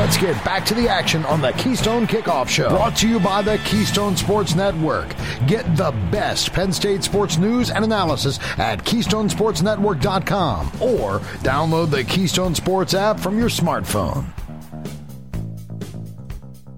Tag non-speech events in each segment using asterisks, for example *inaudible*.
Let's get back to the action on the Keystone Kickoff Show. Brought to you by the Keystone Sports Network. Get the best Penn State sports news and analysis at KeystonesportsNetwork.com or download the Keystone Sports app from your smartphone.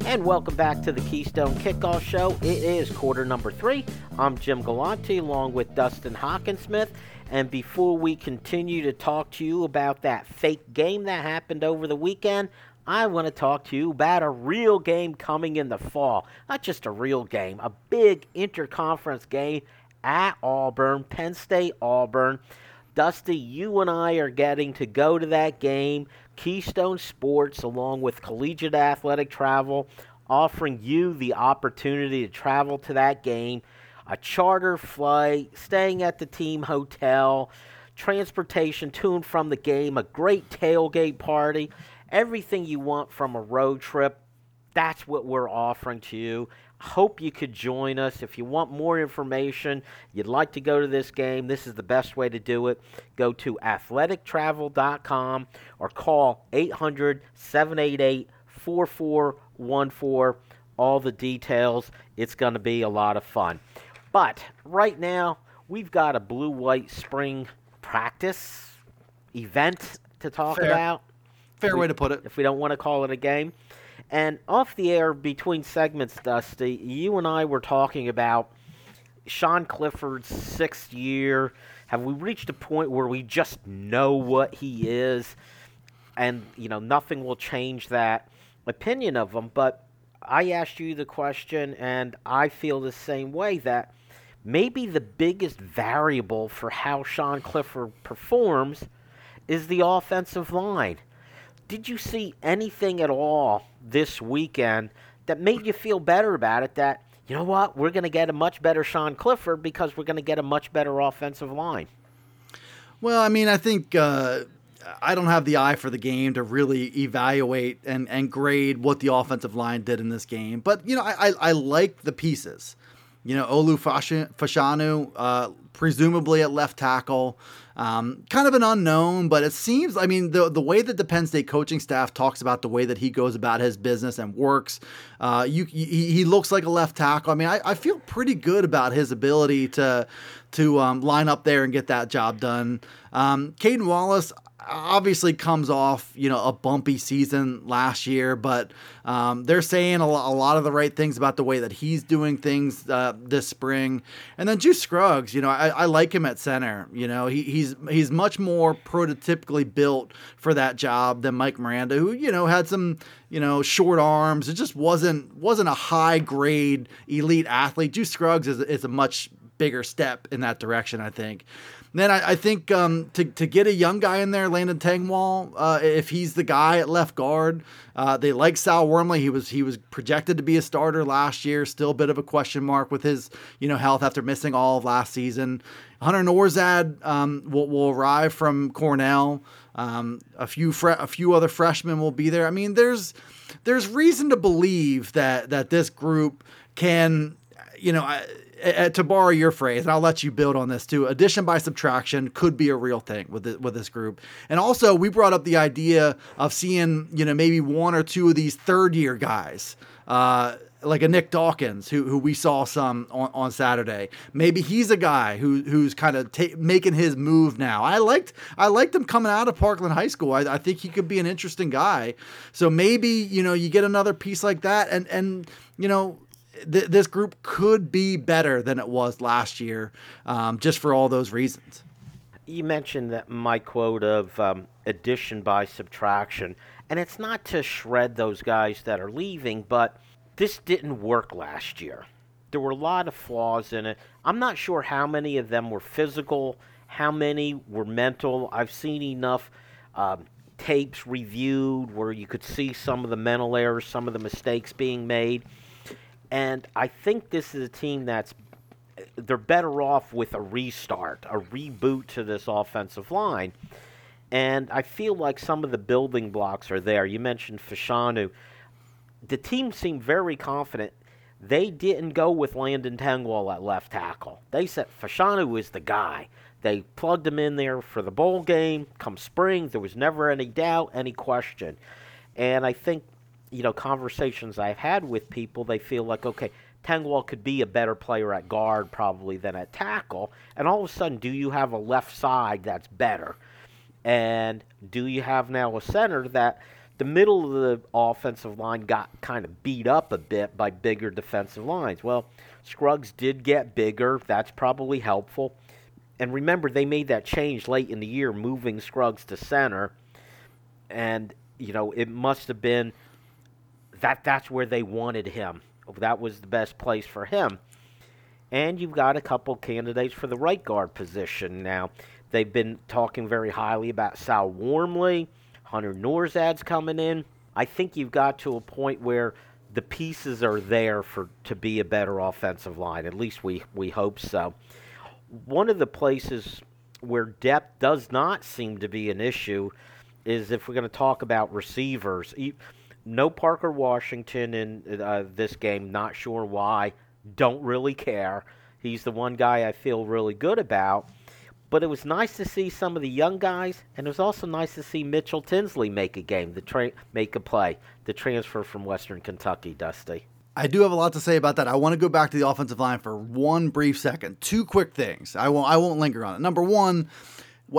And welcome back to the Keystone Kickoff Show. It is quarter number three. I'm Jim Galante along with Dustin Hockensmith. And before we continue to talk to you about that fake game that happened over the weekend, I want to talk to you about a real game coming in the fall. Not just a real game, a big interconference game at Auburn, Penn State Auburn. Dusty, you and I are getting to go to that game. Keystone Sports, along with Collegiate Athletic Travel, offering you the opportunity to travel to that game. A charter flight, staying at the team hotel, transportation to and from the game, a great tailgate party everything you want from a road trip. That's what we're offering to you. Hope you could join us. If you want more information, you'd like to go to this game, this is the best way to do it. Go to athletictravel.com or call 800 788 4414. All the details. It's going to be a lot of fun. But right now, we've got a blue white spring practice event to talk Fair. about. Fair we- way to put it. if we don't want to call it a game. And off the air between segments, Dusty, you and I were talking about Sean Clifford's sixth year. Have we reached a point where we just know what he is, and you know nothing will change that opinion of him? But I asked you the question, and I feel the same way that maybe the biggest variable for how Sean Clifford performs is the offensive line. Did you see anything at all this weekend that made you feel better about it? That, you know what, we're going to get a much better Sean Clifford because we're going to get a much better offensive line. Well, I mean, I think uh, I don't have the eye for the game to really evaluate and, and grade what the offensive line did in this game. But, you know, I, I, I like the pieces. You know, Olu Fashanu, uh, presumably at left tackle, um, kind of an unknown, but it seems, I mean, the, the way that the Penn State coaching staff talks about the way that he goes about his business and works, uh, you, he, he looks like a left tackle. I mean, I, I feel pretty good about his ability to, to um, line up there and get that job done. Um, Caedan Wallace, obviously comes off you know a bumpy season last year but um, they're saying a, a lot of the right things about the way that he's doing things uh, this spring. And then Juice Scruggs you know I, I like him at center you know he, he's he's much more prototypically built for that job than Mike Miranda who you know had some you know short arms. It just wasn't wasn't a high grade elite athlete. Juice Scruggs is, is a much bigger step in that direction I think then I, I think um, to, to get a young guy in there, Landon Tengwall, uh, if he's the guy at left guard, uh, they like Sal Wormley. He was he was projected to be a starter last year. Still a bit of a question mark with his you know health after missing all of last season. Hunter Nourzad um, will, will arrive from Cornell. Um, a few fre- a few other freshmen will be there. I mean, there's there's reason to believe that that this group can you know. I, to borrow your phrase, and I'll let you build on this too. Addition by subtraction could be a real thing with it, with this group. And also, we brought up the idea of seeing, you know, maybe one or two of these third year guys. Uh, like a Nick Dawkins, who who we saw some on, on Saturday. Maybe he's a guy who who's kind of ta- making his move now. I liked I liked him coming out of Parkland High School. I, I think he could be an interesting guy. So maybe you know you get another piece like that, and and you know th- this group could be better than it was last year, um, just for all those reasons. You mentioned that my quote of um, addition by subtraction, and it's not to shred those guys that are leaving, but this didn't work last year. There were a lot of flaws in it. I'm not sure how many of them were physical, how many were mental. I've seen enough um, tapes reviewed where you could see some of the mental errors, some of the mistakes being made. And I think this is a team that's they're better off with a restart, a reboot to this offensive line. And I feel like some of the building blocks are there. You mentioned Fashanu. The team seemed very confident. They didn't go with Landon Tengwall at left tackle. They said Fashanu is the guy. They plugged him in there for the bowl game. Come spring, there was never any doubt, any question. And I think, you know, conversations I've had with people, they feel like, okay, Tengwall could be a better player at guard probably than at tackle. And all of a sudden, do you have a left side that's better? And do you have now a center that the middle of the offensive line got kind of beat up a bit by bigger defensive lines? Well, Scruggs did get bigger. That's probably helpful. And remember, they made that change late in the year, moving Scruggs to center. And, you know, it must have been that that's where they wanted him. That was the best place for him. And you've got a couple candidates for the right guard position now. They've been talking very highly about Sal Wormley. Hunter Nourzad's coming in. I think you've got to a point where the pieces are there for to be a better offensive line. At least we, we hope so. One of the places where depth does not seem to be an issue is if we're going to talk about receivers. No Parker Washington in uh, this game. Not sure why. Don't really care. He's the one guy I feel really good about. But it was nice to see some of the young guys, and it was also nice to see Mitchell Tinsley make a game, the tra- make a play, the transfer from Western Kentucky, Dusty. I do have a lot to say about that. I want to go back to the offensive line for one brief second. Two quick things. I won't. I won't linger on it. Number one,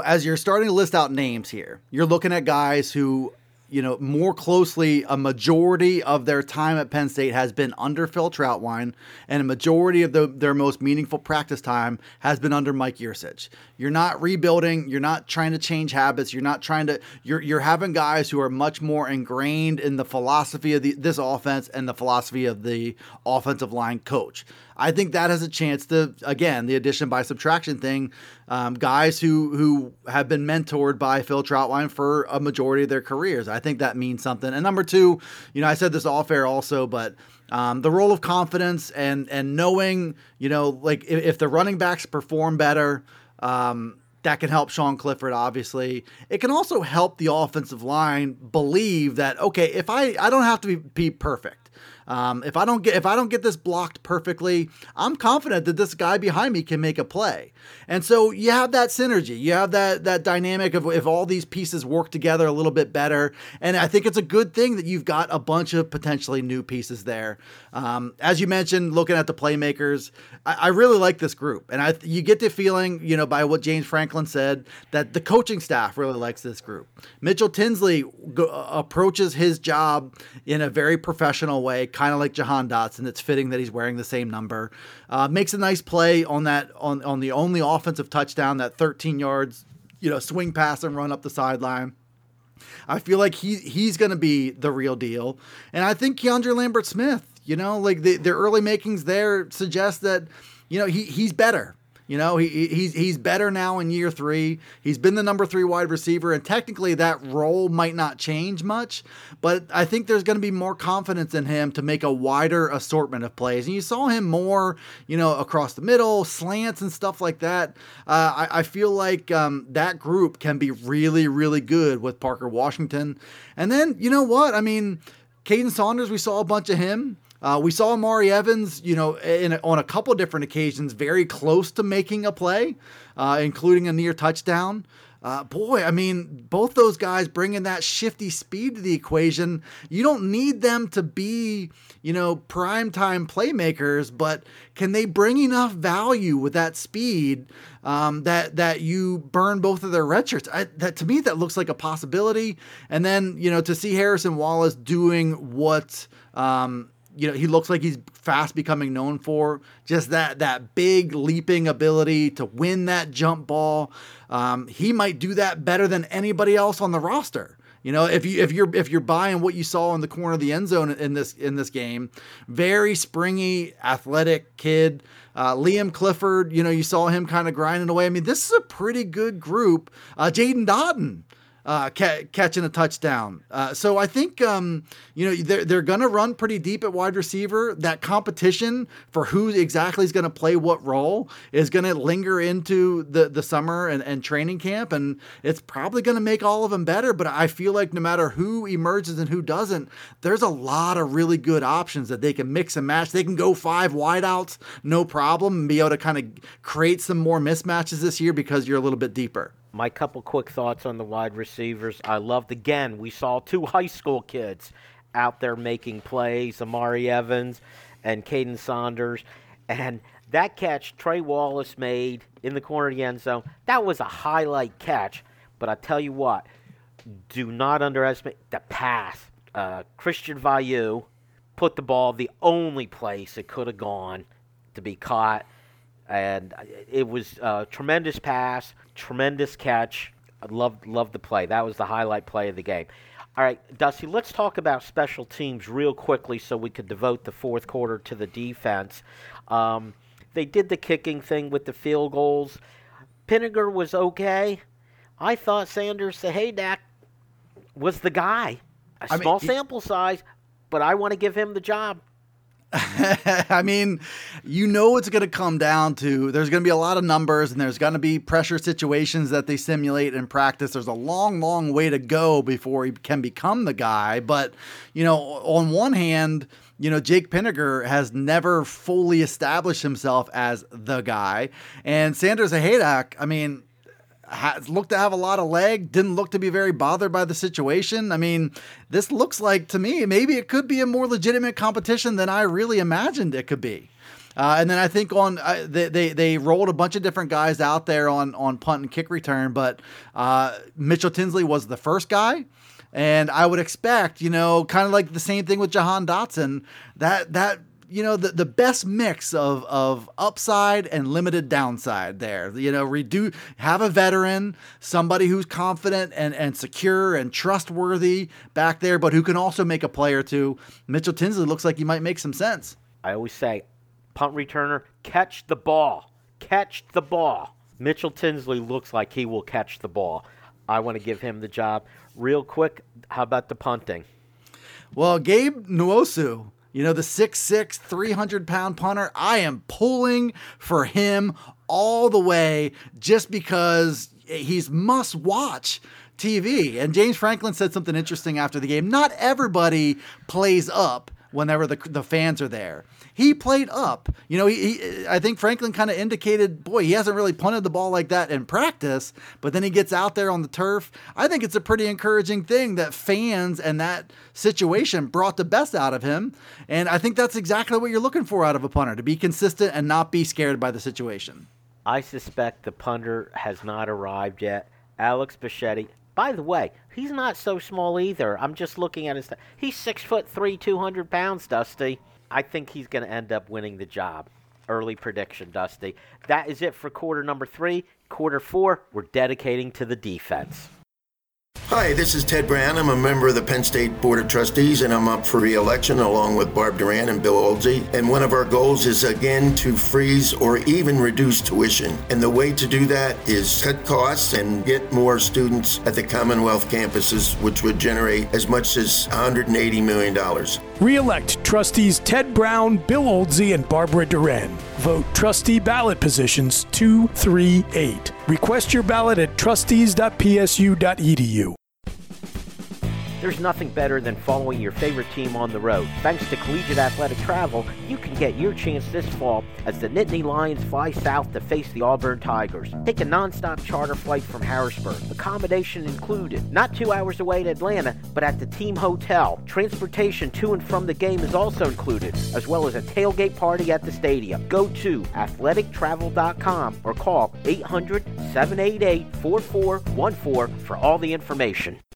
as you're starting to list out names here, you're looking at guys who you know, more closely, a majority of their time at Penn State has been under Phil Trautwein, and a majority of the, their most meaningful practice time has been under Mike Yurcich. You're not rebuilding. You're not trying to change habits. You're not trying to. You're you're having guys who are much more ingrained in the philosophy of the, this offense and the philosophy of the offensive line coach. I think that has a chance to again the addition by subtraction thing. Um, guys who who have been mentored by Phil Trautwein for a majority of their careers. I think that means something. And number two, you know, I said this all fair also, but um, the role of confidence and and knowing, you know, like if, if the running backs perform better. Um, that can help Sean Clifford, obviously. It can also help the offensive line believe that okay, if I I don't have to be, be perfect. Um, if I don't get if I don't get this blocked perfectly, I'm confident that this guy behind me can make a play. And so you have that synergy. You have that that dynamic of if all these pieces work together a little bit better. And I think it's a good thing that you've got a bunch of potentially new pieces there. Um, as you mentioned, looking at the playmakers, I, I really like this group, and I you get the feeling, you know, by what James Franklin said, that the coaching staff really likes this group. Mitchell Tinsley go, approaches his job in a very professional way kind of like Jahan Dotson. It's fitting that he's wearing the same number. Uh, makes a nice play on that on on the only offensive touchdown, that 13 yards, you know, swing pass and run up the sideline. I feel like he he's going to be the real deal, and I think KeAndre Lambert-Smith. You know, like the, the early makings there suggest that you know he he's better. You know, he, he's he's better now in year three. He's been the number three wide receiver, and technically that role might not change much, but I think there's going to be more confidence in him to make a wider assortment of plays. And you saw him more, you know, across the middle, slants and stuff like that. Uh, I, I, feel like um, that group can be really, really good with Parker Washington. And then, you know what? I mean, Kaden Saunders, we saw a bunch of him. Uh, we saw Mari Evans, you know, in, on a couple different occasions, very close to making a play, uh, including a near touchdown. Uh, boy, I mean, both those guys bringing that shifty speed to the equation. You don't need them to be, you know, prime time playmakers, but can they bring enough value with that speed um, that that you burn both of their red shirts? I, that to me, that looks like a possibility. And then, you know, to see Harrison Wallace doing what um, you know, he looks like he's fast becoming known for just that that big leaping ability to win that jump ball. Um, he might do that better than anybody else on the roster. You know, if you if you're if you're buying what you saw in the corner of the end zone in this in this game, very springy, athletic kid. Uh, Liam Clifford, you know, you saw him kind of grinding away. I mean, this is a pretty good group. Uh, Jaden Dottin, uh, ca- catching a touchdown. Uh, so I think um, you know they're they're going to run pretty deep at wide receiver. That competition for who exactly is going to play what role is going to linger into the the summer and, and training camp, and it's probably going to make all of them better. But I feel like no matter who emerges and who doesn't, there's a lot of really good options that they can mix and match. They can go five wideouts, no problem, and be able to kind of create some more mismatches this year because you're a little bit deeper. My couple quick thoughts on the wide receivers. I loved again. We saw two *laughs* high school kids out there making plays, Omari Evans and Kaden Saunders, and that catch Trey Wallace made in the corner of the end zone. That was a highlight catch. But I tell you what, do not underestimate the pass. Uh, Christian Veilleux put the ball the only place it could have gone to be caught. And it was a tremendous pass, tremendous catch. I loved, loved the play. That was the highlight play of the game. All right, Dusty, let's talk about special teams real quickly so we could devote the fourth quarter to the defense. Um, they did the kicking thing with the field goals. Pinegar was okay. I thought Sanders Sahaydak was the guy. A I small mean, sample size, but I want to give him the job. *laughs* I mean, you know it's going to come down to there's going to be a lot of numbers and there's going to be pressure situations that they simulate in practice. There's a long, long way to go before he can become the guy. But, you know, on one hand, you know, Jake Pinegar has never fully established himself as the guy. And Sanders Sahaydak, I mean, has looked to have a lot of leg, didn't look to be very bothered by the situation. I mean, this looks like to me maybe it could be a more legitimate competition than I really imagined it could be. Uh, and then I think on uh, they, they they rolled a bunch of different guys out there on on punt and kick return, but uh, Mitchell Tinsley was the first guy. And I would expect, you know, kind of like the same thing with Jahan Dotson, that that you know the, the best mix of of upside and limited downside there you know redo have a veteran somebody who's confident and and secure and trustworthy back there but who can also make a play or two mitchell tinsley looks like he might make some sense I always say, punt returner, catch the ball. Catch the ball. Mitchell Tinsley looks like he will catch the ball. I want to give him the job. Real quick, how about the punting? well gabe Nwosu you know the 6'6 300 pound punter i am pulling for him all the way just because he's must watch TV. And James Franklin said something interesting after the game. Not everybody plays up whenever the the fans are there. He played up. You know, he, he I think Franklin kind of indicated, boy, he hasn't really punted the ball like that in practice, but then he gets out there on the turf. I think it's a pretty encouraging thing that fans and that situation brought the best out of him. And I think that's exactly what you're looking for out of a punter, to be consistent and not be scared by the situation. I suspect the punter has not arrived yet. Alex Bacchetta. By the way, he's not so small either. I'm just looking at his. He's six foot three, two hundred pounds, Dusty. I think he's going to end up winning the job. Early prediction, Dusty. That is it for quarter number three. Quarter four, we're dedicating to the defense. Hi, this is Ted Brown. I'm a member of the Penn State Board of Trustees, and I'm up for re-election along with Barb Doran and Bill Oldsey. And one of our goals is again to freeze or even reduce tuition. And the way to do that is cut costs and get more students at the Commonwealth campuses, which would generate as much as $180 million. Re-elect trustees Ted Brown, Bill Oldsey, and Barbara Doran. Vote trustee ballot positions 238. Request your ballot at trustees.psu.edu. There's nothing better than following your favorite team on the road. Thanks to Collegiate Athletic Travel, you can get your chance this fall as the Nittany Lions fly south to face the Auburn Tigers. Take a nonstop charter flight from Harrisburg, accommodation included. Not two hours away to Atlanta, but at the team hotel. Transportation to and from the game is also included, as well as a tailgate party at the stadium. Go to athletictravel.com or call 800 788 4414 for all the information.